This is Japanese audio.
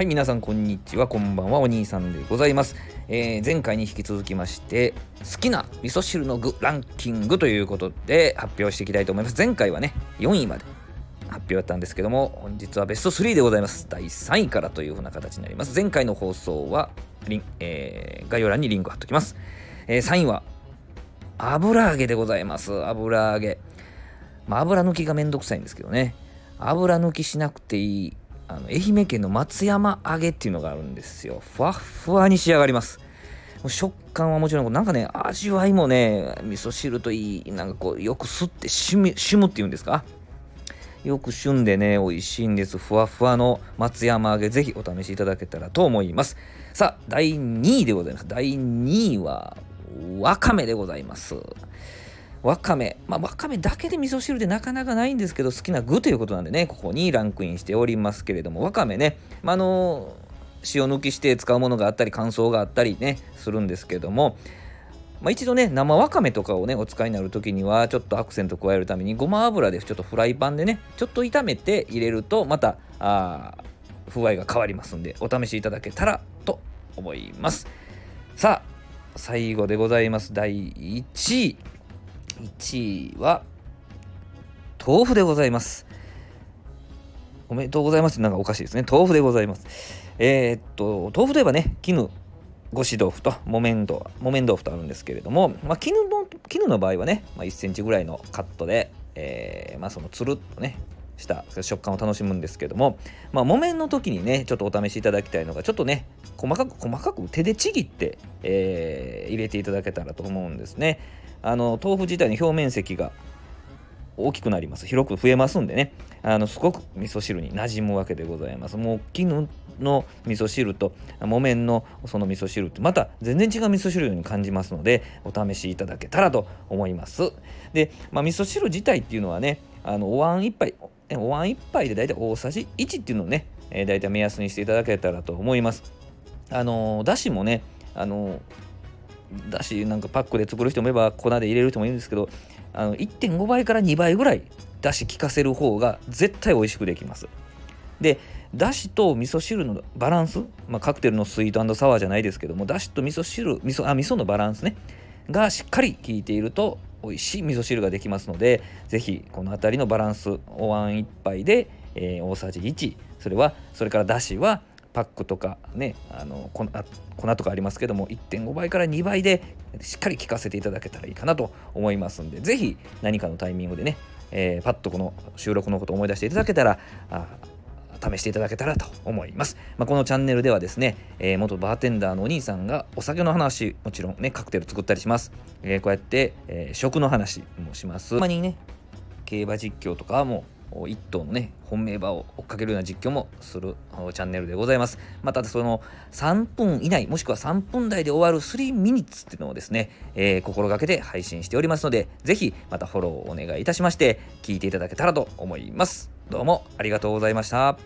はい、皆さんこんにちは、こんばんは、お兄さんでございます。えー、前回に引き続きまして、好きな味噌汁の具ランキングということで発表していきたいと思います。前回はね、4位まで発表だったんですけども、本日はベスト3でございます。第3位からというふうな形になります。前回の放送は、リンえー、概要欄にリンク貼っておきます。えー、3位は、油揚げでございます。油揚げ。まあ、油抜きがめんどくさいんですけどね。油抜きしなくていいあの愛媛県の松山揚げっていうのがあるんですよ。ふわっふわに仕上がります。食感はもちろんなんかね味わいもね味噌汁といいなんかこうよく吸ってしむしむっていうんですか？よく旬でね美味しいんです。ふわふわの松山揚げぜひお試しいただけたらと思います。さあ第2位でございます。第2位はわかめでございます。わかめ、まあ、わかめだけで味噌汁でなかなかないんですけど好きな具ということなんでねここにランクインしておりますけれどもわかめね、まあ、あの塩抜きして使うものがあったり乾燥があったりねするんですけども、まあ、一度ね生わかめとかをねお使いになる時にはちょっとアクセント加えるためにごま油でちょっとフライパンでねちょっと炒めて入れるとまたあ風合いが変わりますんでお試しいただけたらと思います。さあ最後でございます。第1位。1位は豆腐でございます。おめでとうございますなんかおかしいですね。豆腐でございます。えー、っと、豆腐といえばね、絹ごし豆腐と木綿豆木綿豆腐とあるんですけれども、まあ、絹の絹の場合はね、まあ、1センチぐらいのカットで、えー、まあ、そのつるっとねした。食感を楽しむんですけども、まあ、木綿の時にねちょっとお試しいただきたいのがちょっとね細かく細かく手でちぎって、えー、入れていただけたらと思うんですね。あの豆腐自体の表面積が大きくなります。広く増えますんでね。あのすごく味噌汁に馴染むわけでございます。もう絹の味噌汁と木綿のその味噌汁ってまた全然違う味噌汁に感じますのでお試しいただけたらと思います。で、まあ、味噌汁自体っていうのはねあのお椀1杯お椀1杯で大体大さじ1っていうのをね、えー、大体目安にしていただけたらと思います。あのだしもねあのだしなんかパックで作る人もいれば粉で入れる人もいるんですけどあの1.5倍から2倍ぐらいだし効かせる方が絶対美味しくできます。でだしと味噌汁のバランス、まあ、カクテルのスイートサワーじゃないですけどもだしと味噌汁味噌あ味噌のバランスねがしっかり効いていると美味しい味噌汁ができますのでぜひこの辺りのバランスお椀1杯で、えー、大さじ1それはそれからだしはパックとかねあの粉粉とかありますけども1.5倍から2倍でしっかり効かせていただけたらいいかなと思いますんで是非何かのタイミングでね、えー、パッとこの収録のことを思い出していただけたらあ試していただけたらと思います。まあ、このチャンネルではですね、えー、元バーテンダーのお兄さんがお酒の話、もちろんね、カクテル作ったりします。えー、こうやって、えー、食の話もします。たまにね、競馬実況とかも一頭のね本命馬を追っかけるような実況もするチャンネルでございますまたその3分以内もしくは3分台で終わる3ミニッツっていうのをですね、えー、心がけて配信しておりますのでぜひまたフォローをお願いいたしまして聞いていただけたらと思いますどうもありがとうございました。